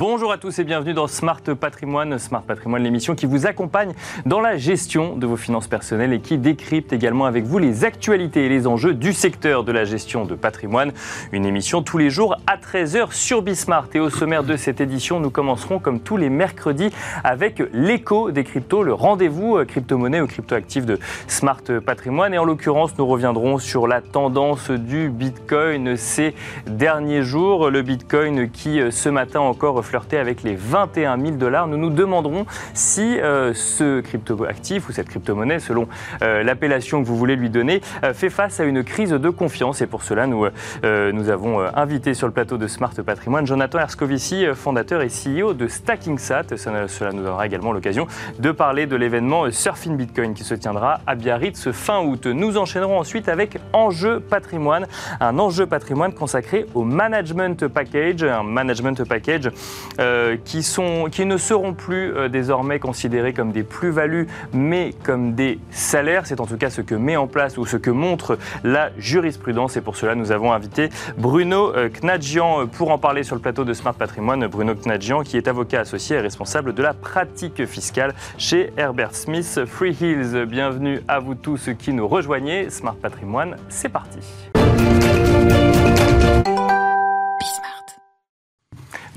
Bonjour à tous et bienvenue dans Smart Patrimoine. Smart Patrimoine, l'émission qui vous accompagne dans la gestion de vos finances personnelles et qui décrypte également avec vous les actualités et les enjeux du secteur de la gestion de patrimoine. Une émission tous les jours à 13h sur Bismart. Et au sommaire de cette édition, nous commencerons comme tous les mercredis avec l'écho des cryptos, le rendez-vous euh, crypto-monnaie ou crypto-actif de Smart Patrimoine. Et en l'occurrence, nous reviendrons sur la tendance du Bitcoin ces derniers jours. Le Bitcoin qui euh, ce matin encore flirter avec les 21 000 dollars. Nous nous demanderons si euh, ce crypto-actif ou cette crypto-monnaie, selon euh, l'appellation que vous voulez lui donner, euh, fait face à une crise de confiance. Et pour cela, nous, nous avons invité sur le plateau de Smart Patrimoine Jonathan Erscovici, fondateur et CEO de StackingSat. Cela, nous donnera également l'occasion de parler de l'événement Surfing Bitcoin qui se tiendra à Biarritz fin août. Nous enchaînerons ensuite avec Enjeu Patrimoine, un enjeu patrimoine consacré au Management Package, un Management Package euh, qui, sont, qui ne seront plus euh, désormais considérés comme des plus-values, mais comme des salaires. C'est en tout cas ce que met en place ou ce que montre la jurisprudence. Et pour cela, nous avons invité Bruno euh, Knadjian pour en parler sur le plateau de Smart Patrimoine. Bruno Knadjian, qui est avocat associé et responsable de la pratique fiscale chez Herbert Smith Free Hills. Bienvenue à vous tous qui nous rejoignez. Smart Patrimoine, c'est parti.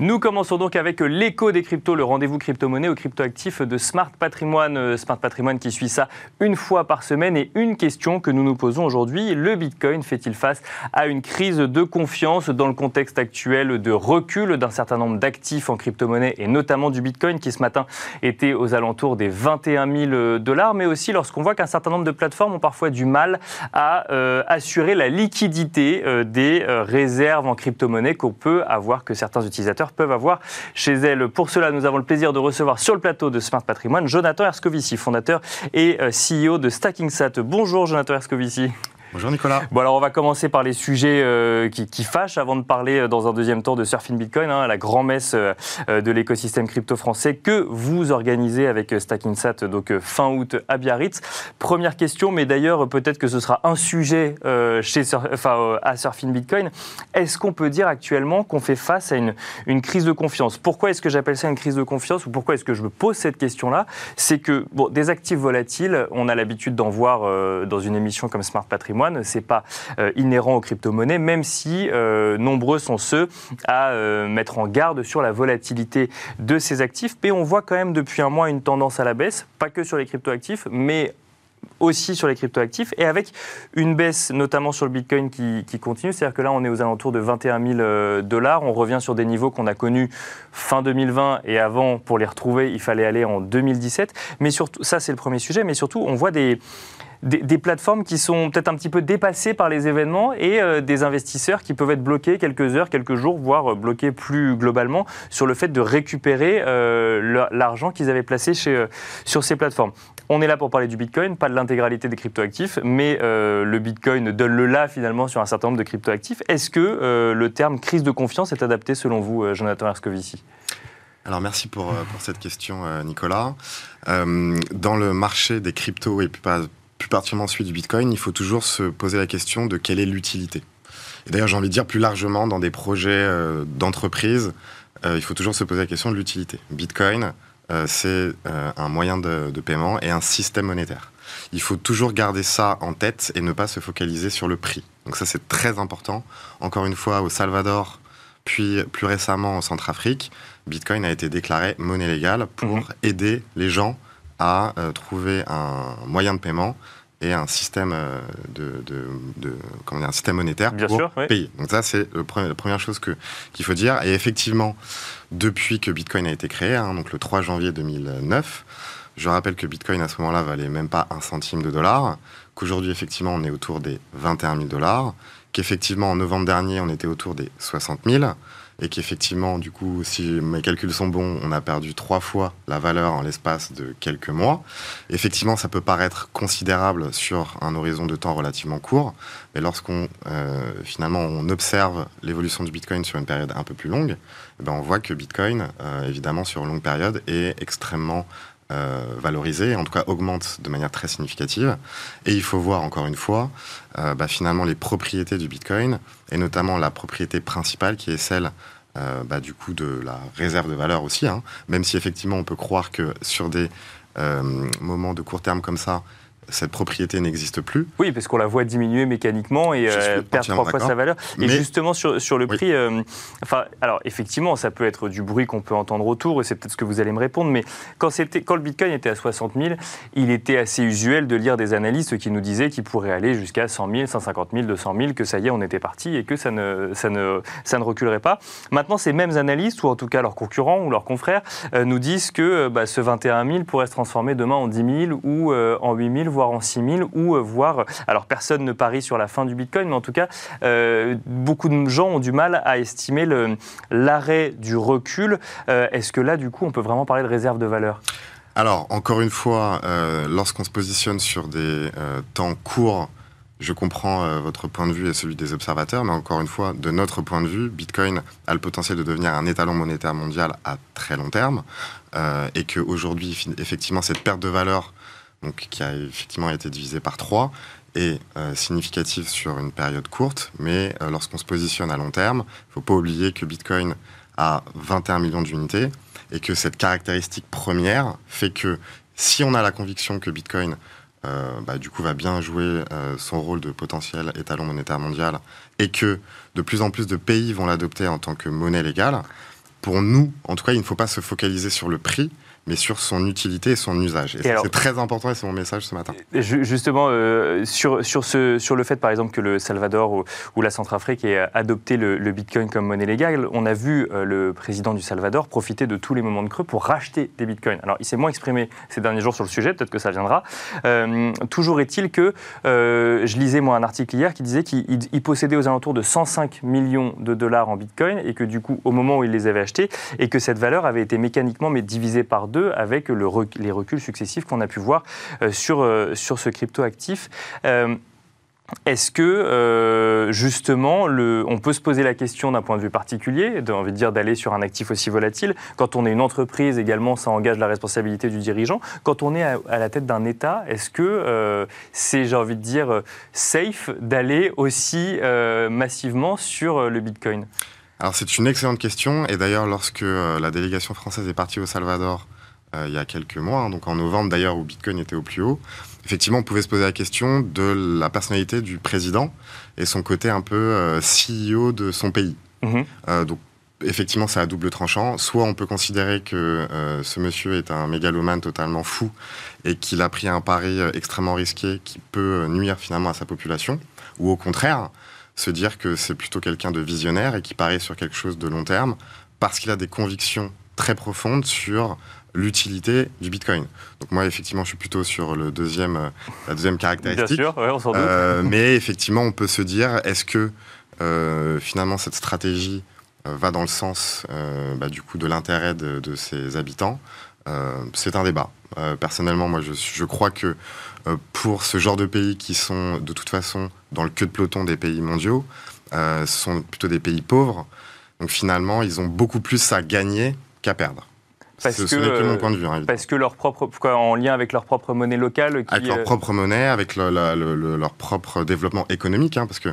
Nous commençons donc avec l'écho des cryptos, le rendez-vous crypto-monnaie ou crypto-actif de Smart Patrimoine. Euh, Smart Patrimoine qui suit ça une fois par semaine. Et une question que nous nous posons aujourd'hui, le Bitcoin fait-il face à une crise de confiance dans le contexte actuel de recul d'un certain nombre d'actifs en crypto-monnaie et notamment du Bitcoin qui ce matin était aux alentours des 21 000 dollars, mais aussi lorsqu'on voit qu'un certain nombre de plateformes ont parfois du mal à euh, assurer la liquidité euh, des réserves en crypto-monnaie qu'on peut avoir, que certains utilisateurs peuvent avoir chez elles. Pour cela, nous avons le plaisir de recevoir sur le plateau de Smart Patrimoine Jonathan Erscovici, fondateur et euh, CEO de StackingSat. Bonjour Jonathan Erscovici. Bonjour Nicolas. Bon alors on va commencer par les sujets euh, qui, fâchent avant de parler euh, dans un deuxième temps de Surfing Bitcoin, hein, la grand-messe euh, de l'écosystème crypto français que vous organisez avec StackingSat donc fin août à Biarritz. Première question, mais d'ailleurs peut-être que ce sera un sujet chez, à Surfing Bitcoin. Est-ce qu'on peut dire actuellement qu'on fait face à une, une crise de confiance? Pourquoi est-ce que j'appelle ça une crise de confiance? Ou pourquoi est-ce que je me pose cette question-là? C'est que bon, des actifs volatiles, on a l'habitude d'en voir dans une émission comme Smart Patrimoine ce n'est pas euh, inhérent aux crypto-monnaies, même si euh, nombreux sont ceux à euh, mettre en garde sur la volatilité de ces actifs. Mais on voit quand même depuis un mois une tendance à la baisse, pas que sur les crypto-actifs, mais aussi sur les cryptoactifs et avec une baisse notamment sur le Bitcoin qui, continue. C'est-à-dire que là, on est aux alentours de 21 000 dollars. On revient sur des niveaux qu'on a connus fin 2020 et avant, pour les retrouver, il fallait aller en 2017. Mais surtout, ça, c'est le premier sujet. Mais surtout, on voit des, des, plateformes qui sont peut-être un petit peu dépassées par les événements et euh, des investisseurs qui peuvent être bloqués quelques heures, quelques jours, voire euh, bloqués plus globalement sur le fait de récupérer euh, l'argent qu'ils avaient placé sur ces plateformes. On est là pour parler du Bitcoin, pas de l'intégralité des cryptoactifs, mais le Bitcoin donne le là finalement sur un certain nombre de cryptoactifs. Est-ce que le terme crise de confiance est adapté selon vous, Jonathan Erscovici alors merci pour, pour cette question Nicolas. dans le marché des cryptos et pas plus particulièrement celui du Bitcoin, il faut toujours se poser la question de quelle est l'utilité. Et d'ailleurs, j'ai envie de dire plus largement dans des projets euh, d'entreprise, euh, il faut toujours se poser la question de l'utilité. Bitcoin, euh, c'est un moyen de, de, paiement et un système monétaire. Il faut toujours garder ça en tête et ne pas se focaliser sur le prix. Donc ça, c'est très important. Encore une fois, au Salvador, puis plus récemment en Centrafrique, Bitcoin a été déclaré monnaie légale pour mmh. aider les gens à euh, trouver un moyen de paiement et un système euh, de, de, comment dire, un système monétaire pour payer. Donc ça, c'est la première chose que qu'il faut dire. Et effectivement, depuis que Bitcoin a été créé, hein, donc le 3 janvier 2009, je rappelle que Bitcoin à ce moment-là valait même pas un centime de dollar, qu'aujourd'hui effectivement on est autour des 21 000 dollars, qu'effectivement en novembre dernier on était autour des 60 000 et qu'effectivement, du coup, si mes calculs sont bons, on a perdu trois fois la valeur en l'espace de quelques mois. Effectivement, ça peut paraître considérable sur un horizon de temps relativement court, mais lorsqu'on euh, finalement on observe l'évolution du Bitcoin sur une période un peu plus longue, eh ben on voit que Bitcoin, euh, évidemment, sur une longue période, est extrêmement euh, valorisé, en tout cas augmente de manière très significative. Et il faut voir encore une fois, euh, bah, finalement, les propriétés du Bitcoin, et notamment la propriété principale qui est celle bah, du coup de la réserve de valeur aussi, hein. même si effectivement on peut croire que sur des moments de court terme comme ça, cette propriété n'existe plus. Oui, parce qu'on la voit diminuer mécaniquement et euh, perdre trois fois sa valeur. Et justement, sur, sur le prix, euh, enfin, alors effectivement, ça peut être du bruit qu'on peut entendre autour, et c'est peut-être ce que vous allez me répondre, mais quand, quand le Bitcoin était à 60 000, il était assez usuel de lire des analystes qui nous disaient qu'il pourrait aller jusqu'à 100 000, 150 000, 200 000, que ça y est, on était parti et que ça ne, ça ne, ça ne reculerait pas. Maintenant, ces mêmes analystes, ou en tout cas leurs concurrents ou leurs confrères, euh, nous disent que bah, ce 21 000 pourrait se transformer demain en 10 000 ou en 8 000, voire en 6 000, ou euh, voire, alors personne ne parie sur la fin du Bitcoin, mais en tout cas, euh, beaucoup de gens ont du mal à estimer l'arrêt du recul. Euh, est-ce que là, du coup, on peut vraiment parler de réserve de valeur? Alors, encore une fois, lorsqu'on se positionne sur des temps courts, je comprends votre point de vue et celui des observateurs, mais encore une fois, de notre point de vue, Bitcoin a le potentiel de devenir un étalon monétaire mondial à très long terme, et qu'aujourd'hui, effectivement, cette perte de valeur donc qui a effectivement été divisé par 3, est euh, significative sur une période courte, mais euh, lorsqu'on se positionne à long terme, il ne faut pas oublier que Bitcoin a 21 millions d'unités et que cette caractéristique première fait que si on a la conviction que Bitcoin euh, bah, du coup va bien jouer son rôle de potentiel étalon monétaire mondial et que de plus en plus de pays vont l'adopter en tant que monnaie légale, pour nous, en tout cas, il ne faut pas se focaliser sur le prix, mais sur son utilité et son usage. Et, c'est très important et c'est mon message ce matin. Justement, euh, sur, sur, ce, sur le fait, par exemple, que le Salvador ou, ou la Centrafrique ait adopté le, Bitcoin comme monnaie légale, on a vu euh, le président du Salvador profiter de tous les moments de creux pour racheter des Bitcoins. Alors, il s'est moins exprimé ces derniers jours sur le sujet, peut-être que ça viendra. Euh, toujours est-il que je lisais, moi, un article hier qui disait qu'il possédait aux alentours de 105 millions de dollars en Bitcoin et que, du coup, au moment où il les avait achetés, et que cette valeur avait été mécaniquement mais divisée par avec les reculs successifs qu'on a pu voir euh, sur, euh, sur ce crypto-actif. Euh, est-ce que justement, on peut se poser la question d'un point de vue particulier, envie de dire d'aller sur un actif aussi volatile Quand on est une entreprise également, ça engage la responsabilité du dirigeant. Quand on est à, la tête d'un État, est-ce que c'est, j'ai envie de dire, safe d'aller aussi massivement sur le Bitcoin? Alors c'est une excellente question. Et d'ailleurs, lorsque la délégation française est partie au Salvador il y a quelques mois, hein, donc en novembre d'ailleurs où Bitcoin était au plus haut, effectivement on pouvait se poser la question de la personnalité du président et son côté un peu euh, CEO de son pays. Mhm. Euh, donc effectivement c'est à double tranchant. Soit on peut considérer que ce monsieur est un mégalomane totalement fou et qu'il a pris un pari extrêmement risqué qui peut nuire finalement à sa population, ou au contraire se dire que c'est plutôt quelqu'un de visionnaire et qui parie sur quelque chose de long terme parce qu'il a des convictions très profondes sur l'utilité du Bitcoin. Donc moi, effectivement, je suis plutôt sur le deuxième, euh, la deuxième caractéristique. Bien sûr, on s'en doute. Euh, mais effectivement, on peut se dire, est-ce que euh, finalement cette stratégie va dans le sens bah, du coup de l'intérêt de, ses habitants? C'est un débat. personnellement, moi, je, je crois que pour ce genre de pays qui sont de toute façon dans le queue de peloton des pays mondiaux, ce sont plutôt des pays pauvres. Donc finalement, ils ont beaucoup plus à gagner qu'à perdre. Parce ce, que, mon point de vue. Hein, parce que leur propre, en lien avec leur propre monnaie locale. avec leur euh, propre monnaie, avec leur propre développement économique. Hein, parce que euh,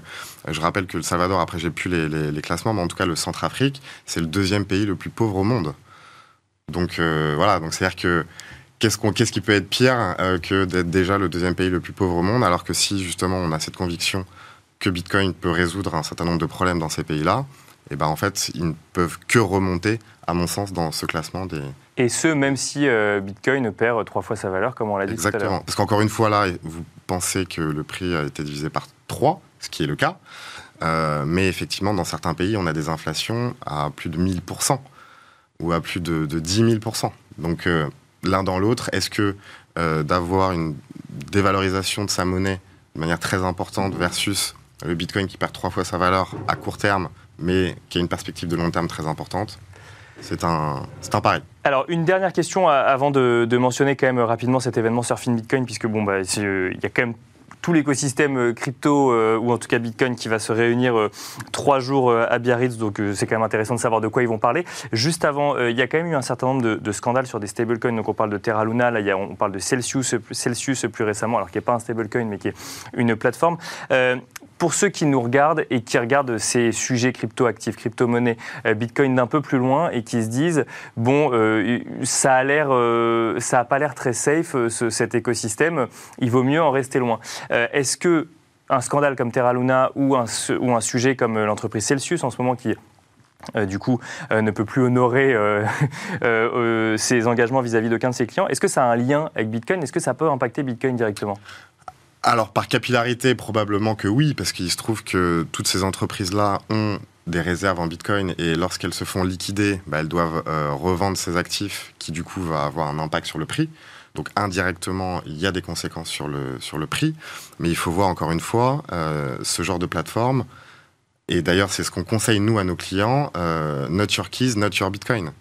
je rappelle que le Salvador, après j'ai plus les, classements, mais en tout cas le Centrafrique, c'est le deuxième pays le plus pauvre au monde. Donc euh, voilà, donc c'est-à-dire que qu'est-ce, qu'on, qu'est-ce qui peut être pire que d'être déjà le deuxième pays le plus pauvre au monde, alors que si justement on a cette conviction que Bitcoin peut résoudre un certain nombre de problèmes dans ces pays-là, et eh ben en fait, ils ne peuvent que remonter, à mon sens, dans ce classement des. Et ce, même si euh, Bitcoin perd trois fois sa valeur, comme on l'a dit Exactement. tout à l'heure. Parce qu'encore une fois, là, vous pensez que le prix a été divisé par 3, ce qui est le cas. Euh, mais effectivement, dans certains pays, on a des inflations à plus de 1000% ou à plus de, de 10 000%. Donc, euh, l'un dans l'autre, est-ce que d'avoir une dévalorisation de sa monnaie de manière très importante versus le Bitcoin qui perd trois fois sa valeur à court terme mais qui a une perspective de long terme très importante. C'est un, c'est un pari. Alors, une dernière question avant de, mentionner quand même rapidement cet événement Surfing Bitcoin, puisque bon, bah, il y a quand même tout l'écosystème crypto, ou en tout cas Bitcoin, qui va se réunir trois jours à Biarritz. Donc c'est quand même intéressant de savoir de quoi ils vont parler. Juste avant, il y a quand même eu un certain nombre de, scandales sur des stablecoins. Donc on parle de Terra Luna, là, on parle de Celsius, Celsius plus récemment, alors qui n'est pas un stablecoin, mais qui est une plateforme pour ceux qui nous regardent et qui regardent ces sujets crypto-actifs, crypto-monnaies, euh, Bitcoin d'un peu plus loin et qui se disent bon, euh, euh, ça a pas l'air très safe cet écosystème, il vaut mieux en rester loin. Est-ce que un scandale comme Terra Luna ou un, ou un sujet comme l'entreprise Celsius en ce moment qui du coup, ne peut plus honorer ses engagements vis-à-vis d'aucun de ses clients. Est-ce que ça a un lien avec Bitcoin? Est-ce que ça peut impacter Bitcoin directement? Alors par capillarité, probablement que oui, parce qu'il se trouve que toutes ces entreprises-là ont des réserves en Bitcoin et lorsqu'elles se font liquider, bah, elles doivent euh, revendre ces actifs qui du coup va avoir un impact sur le prix. Donc indirectement, il y a des conséquences sur le, sur le prix, mais il faut voir encore une fois euh, ce genre de plateforme. Et d'ailleurs, c'est ce qu'on conseille nous à nos clients, euh, not your keys, not your Bitcoin.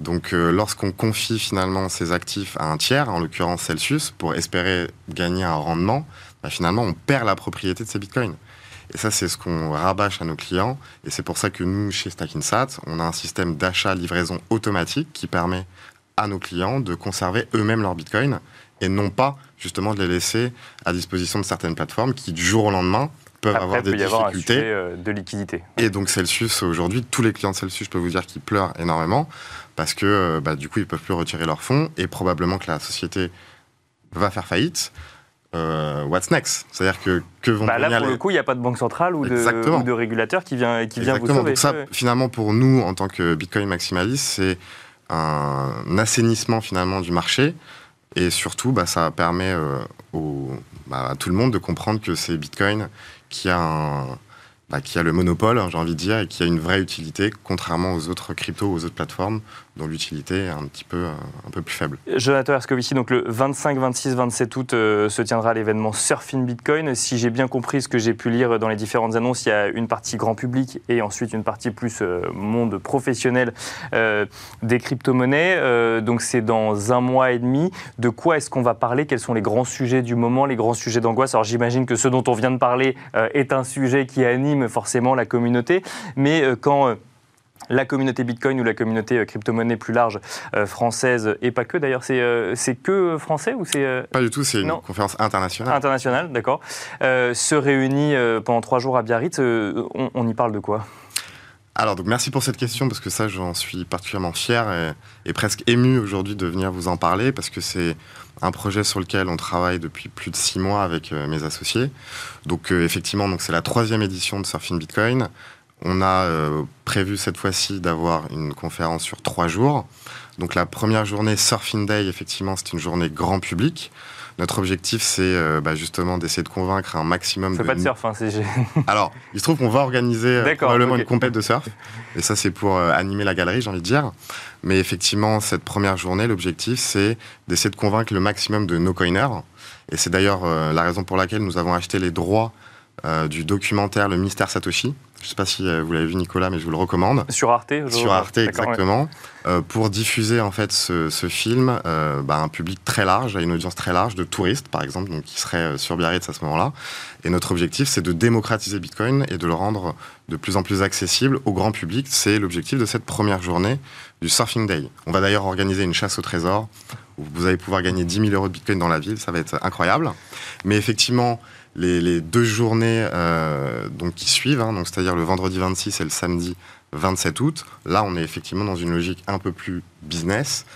Donc euh, lorsqu'on confie finalement ces actifs à un tiers, en l'occurrence Celsius, pour espérer gagner un rendement, bah, finalement on perd la propriété de ces bitcoins. Et ça, c'est ce qu'on rabâche à nos clients. Et c'est pour ça que nous, chez Stackinsat, on a un système d'achat-livraison automatique qui permet à nos clients de conserver eux-mêmes leurs bitcoins et non pas justement de les laisser à disposition de certaines plateformes qui, du jour au lendemain, peuvent avoir des difficultés. Euh, de liquidité. Et donc Celsius, aujourd'hui, tous les clients de Celsius, je peux vous dire qu'ils pleurent énormément parce que euh, bah, du coup, ils peuvent plus retirer leurs fonds et probablement que la société va faire faillite. Euh, what's next? C'est-à-dire que que vont bah Là, pour le coup, il n'y a pas de banque centrale ou de, de régulateur qui vient, qui vient vous sauver. Donc ça, finalement, pour nous, en tant que Bitcoin maximaliste, c'est un assainissement finalement du marché. Et surtout, bah, ça permet euh, bah, à tout le monde de comprendre que c'est Bitcoin qui a un, bah, qui a le monopole, hein, j'ai envie de dire, et qui a une vraie utilité, contrairement aux autres cryptos, aux autres plateformes, dont l'utilité est un petit peu, euh, plus faible. Jonathan Erskovici, donc le 25, 26, 27 août euh, se tiendra l'événement Surfing Bitcoin. Si j'ai bien compris ce que j'ai pu lire dans les différentes annonces, il y a une partie grand public et ensuite une partie plus euh, monde professionnel des crypto-monnaies. donc c'est dans un mois et demi. De quoi est-ce qu'on va parler? Quels sont les grands sujets du moment, les grands sujets d'angoisse? Alors j'imagine que ce dont on vient de parler est un sujet qui anime forcément la communauté, mais quand la communauté Bitcoin ou la communauté euh, crypto-monnaie plus large euh, française, et pas que d'ailleurs, c'est euh, que français ou c'est... Pas du tout, c'est une conférence internationale. Internationale, d'accord. se réunit pendant trois jours à Biarritz, on, y parle de quoi? Alors, donc, merci pour cette question, parce que ça, j'en suis particulièrement fier et, presque ému aujourd'hui de venir vous en parler, parce que c'est un projet sur lequel on travaille depuis plus de six mois avec mes associés. Donc, effectivement, donc c'est la troisième édition de Surfing Bitcoin. On a euh, prévu cette fois-ci d'avoir une conférence sur trois jours. Donc la première journée, Surfing Day, effectivement, c'est une journée grand public. Notre objectif, c'est euh, bah, justement d'essayer de convaincre un maximum de... pas de surf, hein, c'est... Alors, il se trouve qu'on va organiser euh, probablement une compète de surf. Et ça, c'est pour animer la galerie, j'ai envie de dire. Mais effectivement, cette première journée, l'objectif, c'est d'essayer de convaincre le maximum de nos coiners. Et c'est d'ailleurs la raison pour laquelle nous avons acheté les droits du documentaire Le Mystère Satoshi, je ne sais pas si euh, vous l'avez vu, Nicolas, mais je vous le recommande. Sur Arte Sur Arte, exactement. Euh, pour diffuser en fait ce, film euh, bah, à un public très large, à une audience très large de touristes, par exemple, donc qui seraient sur Biarritz à ce moment-là. Et notre objectif, c'est de démocratiser Bitcoin et de le rendre de plus en plus accessible au grand public. C'est l'objectif de cette première journée du Surfing Day. On va d'ailleurs organiser une chasse au trésor où vous allez pouvoir gagner 10 000 euros de Bitcoin dans la ville. Ça va être incroyable. Mais effectivement, les, deux journées euh, donc, qui suivent, hein, c'est-à-dire le vendredi 26 et le samedi 27 août, là on est effectivement dans une logique un peu plus business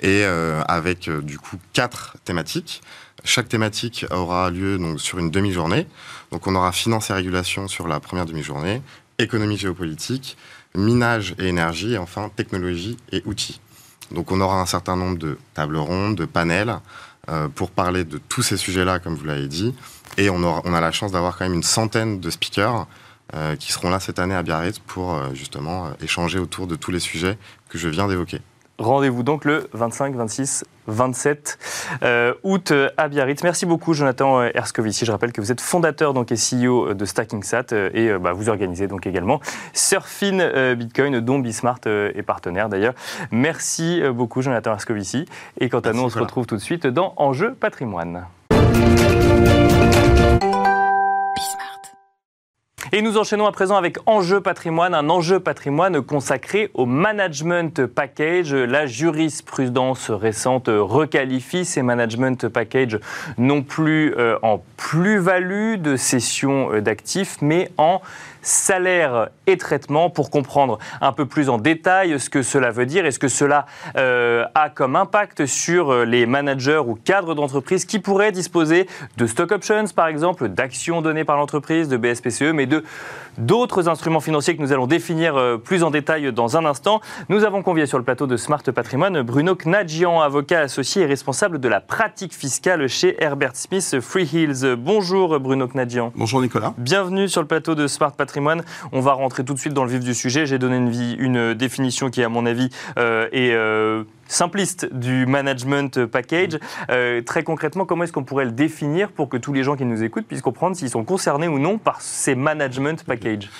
et euh, avec euh, du coup quatre thématiques. Chaque thématique aura lieu sur une demi-journée. Donc on aura finance et régulation sur la première demi-journée, économie géopolitique, minage et énergie, et enfin technologie et outils. Donc on aura un certain nombre de tables rondes, de panels pour parler de tous ces sujets-là, comme vous l'avez dit, et on, a la chance d'avoir quand même une centaine de speakers euh, qui seront là cette année à Biarritz pour euh, justement euh, échanger autour de tous les sujets que je viens d'évoquer. Rendez-vous donc le 25, 26, 27 août à Biarritz. Merci beaucoup Jonathan Erskovici. Je rappelle que vous êtes fondateur donc, et CEO de StackingSat et bah, vous organisez donc également Surfin Bitcoin dont Bismart est partenaire d'ailleurs. Merci beaucoup Jonathan Erskovici. Et quant à nous, on se retrouve tout de suite dans Enjeu patrimoine. Et nous enchaînons à présent avec Enjeu patrimoine, un enjeu patrimoine consacré au management package. La jurisprudence récente requalifie ces management packages non plus euh, en plus-value de cession euh, d'actifs, mais en salaire et traitement pour comprendre un peu plus en détail ce que cela veut dire et ce que cela euh, a comme impact sur les managers ou cadres d'entreprise qui pourraient disposer de stock options par exemple, d'actions données par l'entreprise, de BSPCE, mais de d'autres instruments financiers que nous allons définir euh, plus en détail dans un instant. Nous avons convié sur le plateau de Smart Patrimoine Bruno Knadjian, avocat associé et responsable de la pratique fiscale chez Herbert Smith Free Hills. Bonjour Bruno Knadjian. Bonjour Nicolas. Bienvenue sur le plateau de Smart Patrimoine. On va rentrer tout de suite dans le vif du sujet. J'ai donné une, vie, une définition qui, à mon avis, euh, est euh, simpliste du management package. Euh, très concrètement, comment est-ce qu'on pourrait le définir pour que tous les gens qui nous écoutent puissent comprendre s'ils sont concernés ou non par ces management packages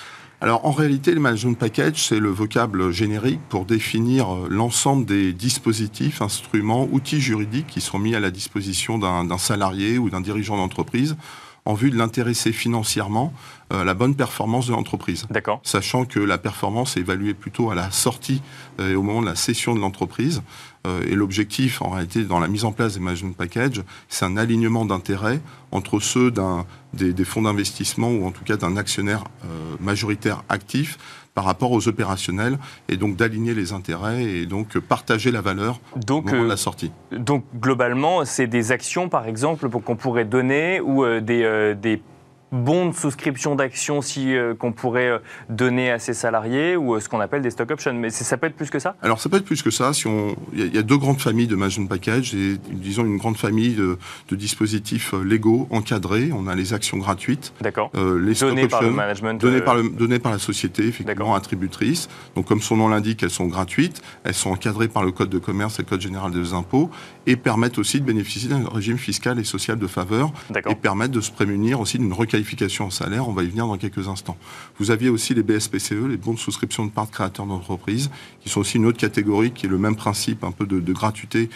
alors en réalité, le management package, c'est le vocable générique pour définir l'ensemble des dispositifs, instruments, outils juridiques qui sont mis à la disposition d'un salarié ou d'un dirigeant d'entreprise en vue de l'intéresser financièrement euh, la bonne performance de l'entreprise. D'accord. Sachant que la performance est évaluée plutôt à la sortie euh, et au moment de la cession de l'entreprise. Euh, et l'objectif, en réalité, dans la mise en place des management packages, c'est un alignement d'intérêts entre ceux d'un, des, fonds d'investissement ou en tout cas d'un actionnaire majoritaire actif par rapport aux opérationnels et donc d'aligner les intérêts et donc partager la valeur donc, au moment de la sortie. Donc globalement, c'est des actions par exemple qu'on pourrait donner ou des, des bons de souscription d'actions si, euh, qu'on pourrait euh, donner à ses salariés ou euh, ce qu'on appelle des stock options. Mais ça peut être plus que ça? Alors ça peut être plus que ça. Si on... Il y, a deux grandes familles de management package et disons une grande famille de, dispositifs légaux encadrés. On a les actions gratuites. D'accord. les stock options, par le management. Données, par le, données par la société, effectivement, attributrice. Donc comme son nom l'indique, elles sont gratuites. Elles sont encadrées par le Code de commerce et le Code général des impôts et permettent aussi de bénéficier d'un régime fiscal et social de faveur et permettent de se prémunir aussi d'une requalification en salaire. On va y venir dans quelques instants. Vous aviez aussi les BSPCE, les bons de souscription de part de créateurs d'entreprise, qui sont aussi une autre catégorie qui est le même principe un peu de, gratuité.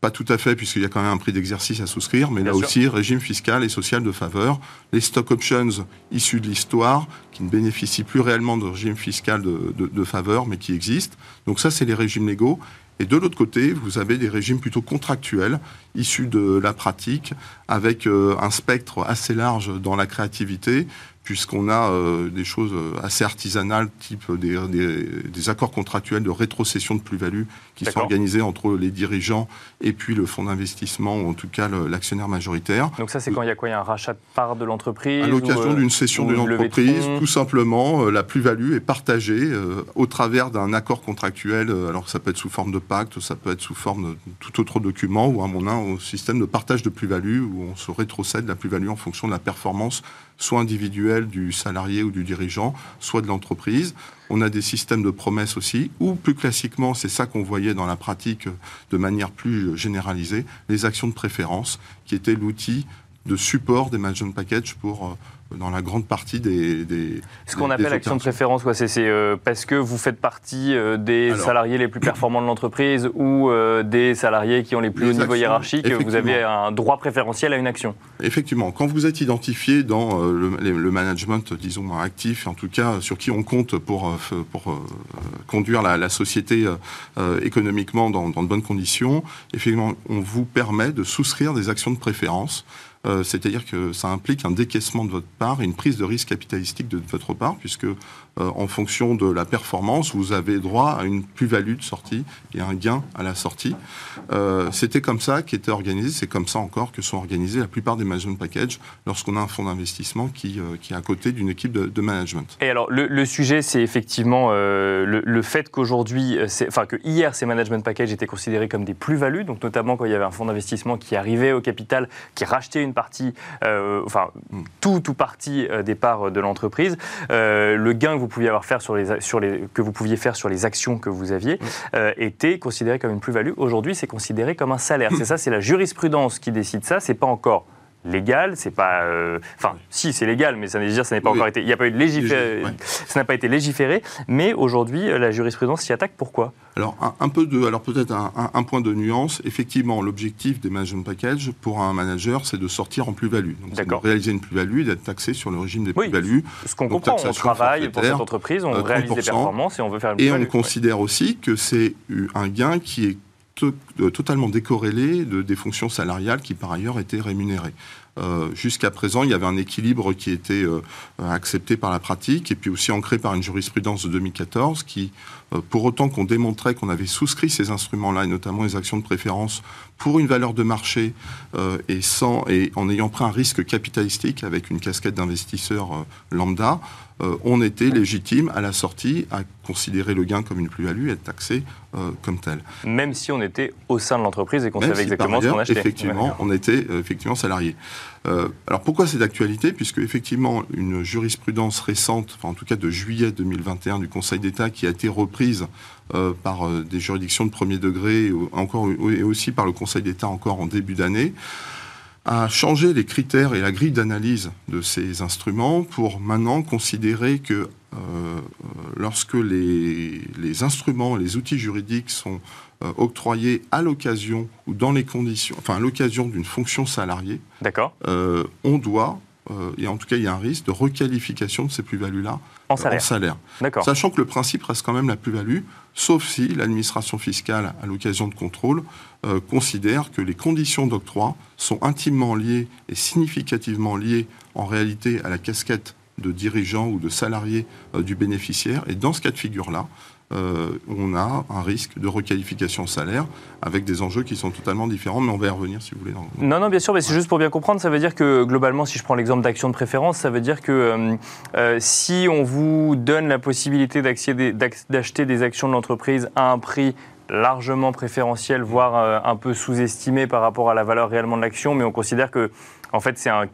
Pas tout à fait, puisqu'il y a quand même un prix d'exercice à souscrire, mais là aussi, régime fiscal et social de faveur. Les stock options issus de l'histoire, qui ne bénéficient plus réellement de régime fiscal de, de faveur, mais qui existent. Donc ça, c'est les régimes légaux. Et de l'autre côté, vous avez des régimes plutôt contractuels, issus de la pratique, avec euh, un spectre assez large dans la créativité, puisqu'on a euh, des choses assez artisanales, type des, accords contractuels de rétrocession de plus-value qui sont organisés entre les dirigeants et puis le fonds d'investissement, ou en tout cas l'actionnaire majoritaire. Donc ça, c'est quand il y a quoi? Il y a un rachat de part de l'entreprise À l'occasion d'une cession d'une entreprise, tout simplement, euh, la plus-value est partagée euh, au travers d'un accord contractuel. alors ça peut être sous forme de pacte, ça peut être sous forme de tout autre document, ou à mon un système de partage de plus-value, où on se rétrocède la plus-value en fonction de la performance soit individuelle du salarié ou du dirigeant, soit de l'entreprise. On a des systèmes de promesses aussi, ou plus classiquement, c'est ça qu'on voyait dans la pratique de manière plus généralisée, les actions de préférence, qui étaient l'outil de support des management packages pour euh, dans la grande partie des. Ce qu'on appelle action de préférence, quoi, c'est euh, parce que vous faites partie euh, des salariés les plus performants de l'entreprise ou euh, des salariés qui ont les plus hauts niveaux hiérarchiques, vous avez un droit préférentiel à une action. Effectivement, quand vous êtes identifié dans le, management, disons, actif, en tout cas sur qui on compte pour, pour conduire la, société économiquement dans, dans de bonnes conditions, effectivement, on vous permet de souscrire des actions de préférence euh, c'est-à-dire que ça implique un décaissement de votre part et une prise de risque capitalistique de votre part, puisque en fonction de la performance, vous avez droit à une plus-value de sortie et un gain à la sortie. Euh, c'était comme ça qu'était organisé, c'est comme ça encore que sont organisés la plupart des management packages lorsqu'on a un fonds d'investissement qui, euh, qui est à côté d'une équipe de, management. Et alors, le, sujet, c'est effectivement le, fait qu'aujourd'hui, enfin que hier, ces management packages étaient considérés comme des plus-values, donc notamment quand il y avait un fonds d'investissement qui arrivait au capital, qui rachetait une partie, enfin mm. tout ou partie des parts de l'entreprise. le gain que vous pouviez avoir faire sur les, sur les, que vous pouviez faire sur les actions que vous aviez euh, était considéré comme une plus-value. Aujourd'hui, c'est considéré comme un salaire. C'est ça, c'est la jurisprudence qui décide ça. C'est pas encore légal, c'est pas, euh, enfin, si c'est légal, mais ça veut dire ça n'a pas encore été, il n'y a pas eu de légiféré, ça n'a pas été légiféré, mais aujourd'hui la jurisprudence s'y attaque. Pourquoi? Alors un, peu de, alors peut-être un, point de nuance. Effectivement, l'objectif des management packages pour un manager, c'est de sortir en plus-value. Donc de réaliser une plus-value d'être taxé sur le régime des plus-values. Ce qu'on comprend, on travaille pour cette entreprise, on réalise des performances et on veut faire une Et on considère aussi que c'est un gain qui est totalement décorrélé de, des fonctions salariales qui par ailleurs étaient rémunérées. Euh, jusqu'à présent, il y avait un équilibre qui était euh, accepté par la pratique et puis aussi ancré par une jurisprudence de 2014 qui, euh, pour autant qu'on démontrait qu'on avait souscrit ces instruments-là, et notamment les actions de préférence, pour une valeur de marché et, sans, et en ayant pris un risque capitalistique avec une casquette d'investisseurs lambda, on était légitime à la sortie à considérer le gain comme une plus-value et être taxé comme tel. Même si on était au sein de l'entreprise et qu'on savait exactement ce qu'on achetait. Effectivement, on était effectivement salarié. Euh, alors pourquoi c'est d'actualité Puisque effectivement une jurisprudence récente, enfin en tout cas de juillet 2021 du Conseil d'État, qui a été reprise euh, par euh, des juridictions de premier degré encore, et aussi par le Conseil d'État encore en début d'année, a changé les critères et la grille d'analyse de ces instruments pour maintenant considérer que lorsque les, les, instruments, les outils juridiques sont euh, octroyés à l'occasion ou dans les conditions, enfin à l'occasion d'une fonction salariée, D'accord. Euh, on doit, euh, et en tout cas il y a un risque de requalification de ces plus-values-là en salaire. salaire. D'accord. Sachant que le principe reste quand même la plus-value, sauf si l'administration fiscale, à l'occasion de contrôle, considère que les conditions d'octroi sont intimement liées et significativement liées en réalité à la casquette de dirigeant ou de salarié du bénéficiaire. Et dans ce cas de figure-là, euh, on a un risque de requalification salaire avec des enjeux qui sont totalement différents, mais on va y revenir si vous voulez. Non, non, bien sûr, mais c'est juste pour bien comprendre, ça veut dire que globalement, si je prends l'exemple d'action de préférence, ça veut dire que euh, euh, si on vous donne la possibilité d'acheter des actions de l'entreprise à un prix largement préférentiel, voire un peu sous-estimé par rapport à la valeur réellement de l'action, mais on considère que en fait c'est un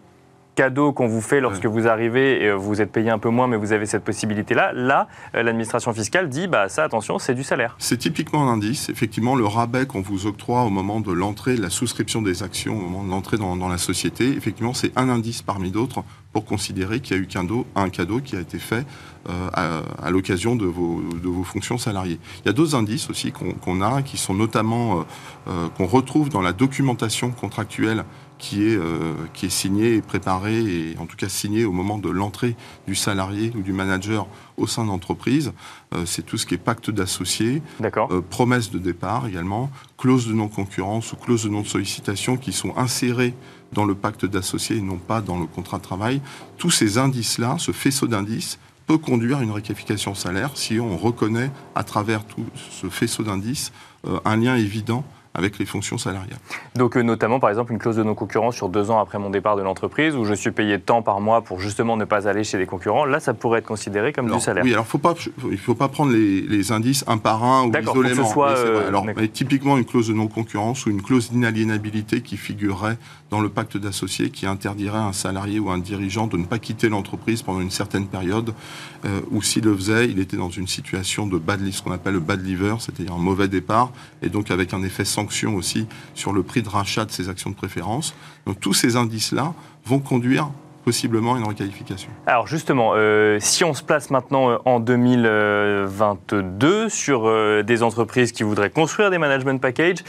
cadeau qu'on vous fait lorsque vous arrivez et vous êtes payé un peu moins, mais vous avez cette possibilité-là. Là, euh, l'administration fiscale dit, bah ça, attention, c'est du salaire. C'est typiquement un indice. Effectivement, le rabais qu'on vous octroie au moment de l'entrée, de la souscription des actions, au moment de l'entrée dans, la société, effectivement, c'est un indice parmi d'autres pour considérer qu'il y a eu un cadeau qui a été fait euh, à, l'occasion de vos, de vos, fonctions salariées. Il y a d'autres indices aussi qu'on a, qui sont notamment, euh, qu'on retrouve dans la documentation contractuelle qui est, euh, qui est signé et préparé, et en tout cas signé au moment de l'entrée du salarié ou du manager au sein de l'entreprise. Euh, c'est tout ce qui est pacte d'associés, euh, promesse de départ également, clause de non-concurrence ou clause de non-sollicitation qui sont insérées dans le pacte d'associés et non pas dans le contrat de travail. Tous ces indices-là, ce faisceau d'indices, peut conduire à une réqualification salaire si on reconnaît à travers tout ce faisceau d'indices un lien évident avec les fonctions salariales. Donc euh, notamment par exemple une clause de non-concurrence sur deux ans après mon départ de l'entreprise où je suis payé tant par mois pour justement ne pas aller chez les concurrents, là ça pourrait être considéré comme du salaire. Oui, alors faut pas, il ne faut pas prendre les, indices un par un ou isolément. Soit, euh, alors, typiquement une clause de non-concurrence ou une clause d'inaliénabilité qui figurerait dans le pacte d'associés qui interdirait à un salarié ou un dirigeant de ne pas quitter l'entreprise pendant une certaine période, euh, ou s'il le faisait, il était dans une situation de bad, ce qu'on appelle le bad liver, c'est-à-dire un mauvais départ, et donc avec un effet sans aussi sur le prix de rachat de ces actions de préférence. Donc tous ces indices-là vont conduire possiblement une requalification. Alors justement, euh, si on se place maintenant euh, en 2022 sur euh, des entreprises qui voudraient construire des management packages,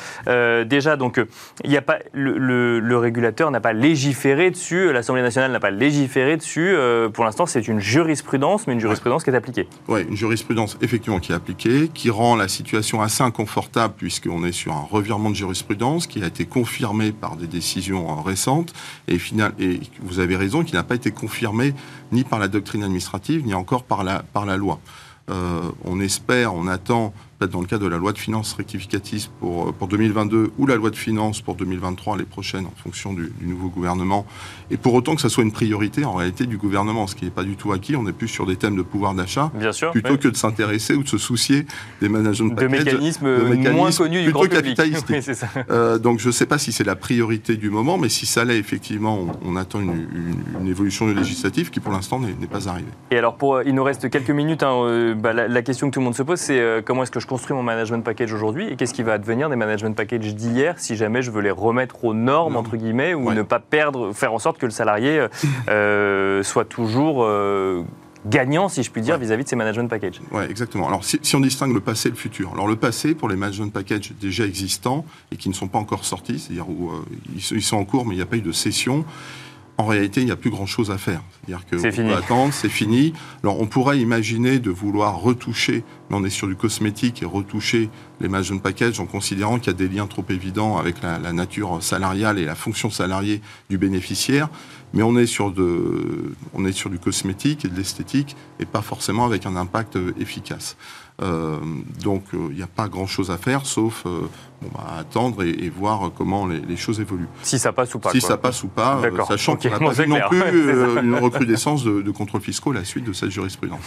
déjà donc il n'y a pas le, le, régulateur n'a pas légiféré dessus, l'Assemblée nationale n'a pas légiféré dessus. pour l'instant, c'est une jurisprudence, mais une jurisprudence qui est appliquée. Oui, une jurisprudence effectivement qui est appliquée, qui rend la situation assez inconfortable puisqu'on est sur un revirement de jurisprudence qui a été confirmé par des décisions récentes et final et vous avez raison qui n'a pas été confirmé ni par la doctrine administrative, ni encore par la, loi. Euh, on espère, on attend peut-être dans le cadre de la loi de finances rectificative pour, pour 2022 ou la loi de finances pour 2023, les prochaines, en fonction du, nouveau gouvernement. Et pour autant que ça soit une priorité en réalité du gouvernement, ce qui n'est pas du tout acquis. On est plus sur des thèmes de pouvoir d'achat, plutôt que de s'intéresser ou de se soucier des management de mécanismes, moins connus du grand public. euh, donc je ne sais pas si c'est la priorité du moment, mais si ça l'est effectivement, on, attend une, une, évolution législative qui pour l'instant n'est pas arrivée. Et alors, pour, il nous reste quelques minutes. Hein, euh, bah, la, question que tout le monde se pose, c'est euh, comment est-ce que je je construis mon management package aujourd'hui et qu'est-ce qui va advenir des management packages d'hier si jamais je veux les remettre aux normes, entre guillemets, ou ne pas perdre, faire en sorte que le salarié euh, soit toujours euh, gagnant, si je puis dire, vis-à-vis de ces management packages? Oui, exactement. Alors, si, on distingue le passé et le futur. Alors, le passé, pour les management packages déjà existants et qui ne sont pas encore sortis, c'est-à-dire où euh, ils, sont en cours, mais il n'y a pas eu de session, en réalité, il n'y a plus grand-chose à faire. C'est-à-dire que on peut attendre, c'est fini. Alors, on pourrait imaginer de vouloir retoucher, mais on est sur du cosmétique, et retoucher les management packages en considérant qu'il y a des liens trop évidents avec la, nature salariale et la fonction salariée du bénéficiaire. Mais on est sur, de, on est sur du cosmétique et de l'esthétique, et pas forcément avec un impact efficace. Euh, donc euh, il n'y a pas grand-chose à faire, sauf euh, bon, bah, attendre et, voir comment les, choses évoluent. Si ça passe ou pas. Si ça passe ou pas, sachant qu'on n'a pas vu non plus une recrudescence de, de contrôles fiscaux à la suite de cette jurisprudence.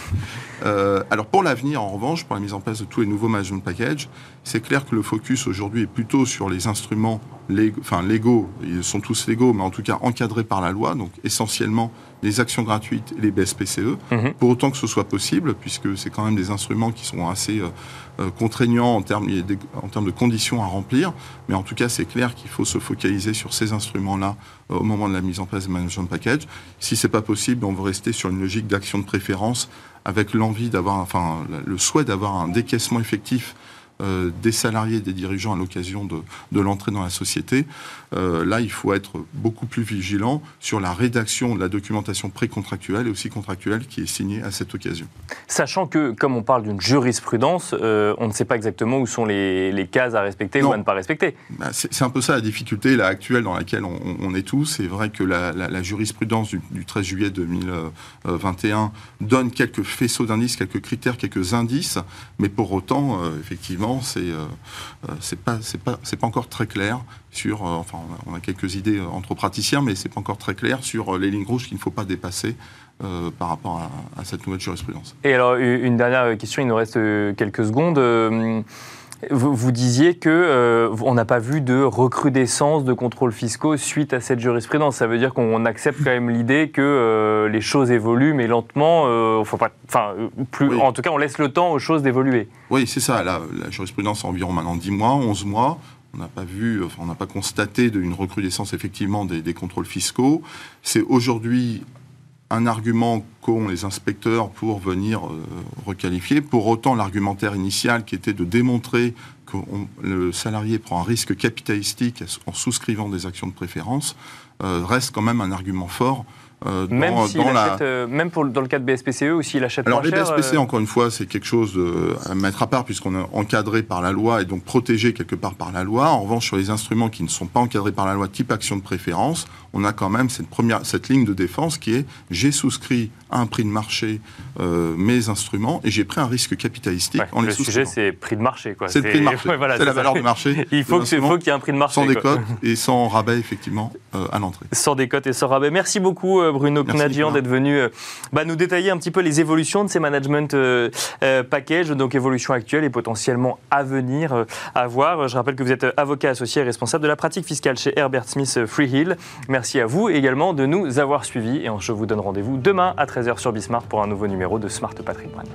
alors pour l'avenir, en revanche, pour la mise en place de tous les nouveaux management packages, c'est clair que le focus aujourd'hui est plutôt sur les instruments légaux, enfin légaux, ils sont tous légaux, mais en tout cas encadrés par la loi, donc essentiellement les actions gratuites et les BSPCE, mhm. pour autant que ce soit possible, puisque c'est quand même des instruments qui sont assez euh, euh, contraignants en termes, en termes de conditions à remplir. Mais en tout cas, c'est clair qu'il faut se focaliser sur ces instruments-là euh, au moment de la mise en place des management package. Si c'est pas possible, on veut rester sur une logique d'action de préférence avec l'envie d'avoir, enfin, le souhait d'avoir un décaissement effectif euh, des salariés, des dirigeants à l'occasion de, l'entrée dans la société. Euh, là, il faut être beaucoup plus vigilant sur la rédaction de la documentation précontractuelle et aussi contractuelle qui est signée à cette occasion. Sachant que, comme on parle d'une jurisprudence, euh, on ne sait pas exactement où sont les, cases à respecter ou à ne pas respecter. Bah, c'est un peu ça la difficulté là, actuelle dans laquelle on, est tous. C'est vrai que la, jurisprudence du, du, 13 juillet 2021 donne quelques faisceaux d'indices, quelques critères, quelques indices, mais pour autant, effectivement, c'est euh, euh, c'est pas c'est pas c'est pas encore très clair sur. Euh, enfin, on a, quelques idées entre praticiens, mais c'est pas encore très clair sur les lignes rouges qu'il ne faut pas dépasser. par rapport à, cette nouvelle jurisprudence. Et alors, une dernière question, il nous reste quelques secondes. Vous, disiez que euh, on n'a pas vu de recrudescence de contrôles fiscaux suite à cette jurisprudence. Ça veut dire qu'on accepte quand même l'idée que euh, les choses évoluent, mais lentement. Euh, faut pas, enfin, plus. En tout cas, on laisse le temps aux choses d'évoluer. Oui, c'est ça. La, jurisprudence environ maintenant 10 mois, 11 mois. On n'a pas vu, enfin, on n'a pas constaté d'une recrudescence effectivement des, des contrôles fiscaux. C'est aujourd'hui un argument qu'ont les inspecteurs pour venir euh, requalifier. Pour autant, l'argumentaire initial qui était de démontrer que le salarié prend un risque capitalistique en souscrivant des actions de préférence euh, reste quand même un argument fort euh, même, euh, même pour, dans le cas de BSPCE ou s'il achète Alors les BSPCE, euh, encore une fois, c'est quelque chose à mettre à part puisqu'on est encadré par la loi et donc protégé quelque part par la loi. En revanche, sur les instruments qui ne sont pas encadrés par la loi, type action de préférence, on a quand même cette, première, cette ligne de défense qui est j'ai souscrit à un prix de marché mes instruments et j'ai pris un risque capitalistique en Le sujet, c'est prix de marché. C'est le prix de marché. c'est la valeur du marché. Il faut qu'il y ait un prix de marché. Sans décote et sans rabais, effectivement, à l'entrée. Sans décote et sans rabais. Merci beaucoup. Bruno Knadjian d'être venu euh, bah, nous détailler un petit peu les évolutions de ces management euh, euh, packages, donc évolution actuelle et potentiellement à venir à voir. Je rappelle que vous êtes avocat associé et responsable de la pratique fiscale chez Herbert Smith Freehill. Merci à vous également de nous avoir suivis et je vous donne rendez-vous demain à 13h sur Bismart pour un nouveau numéro de Smart Patrimoine.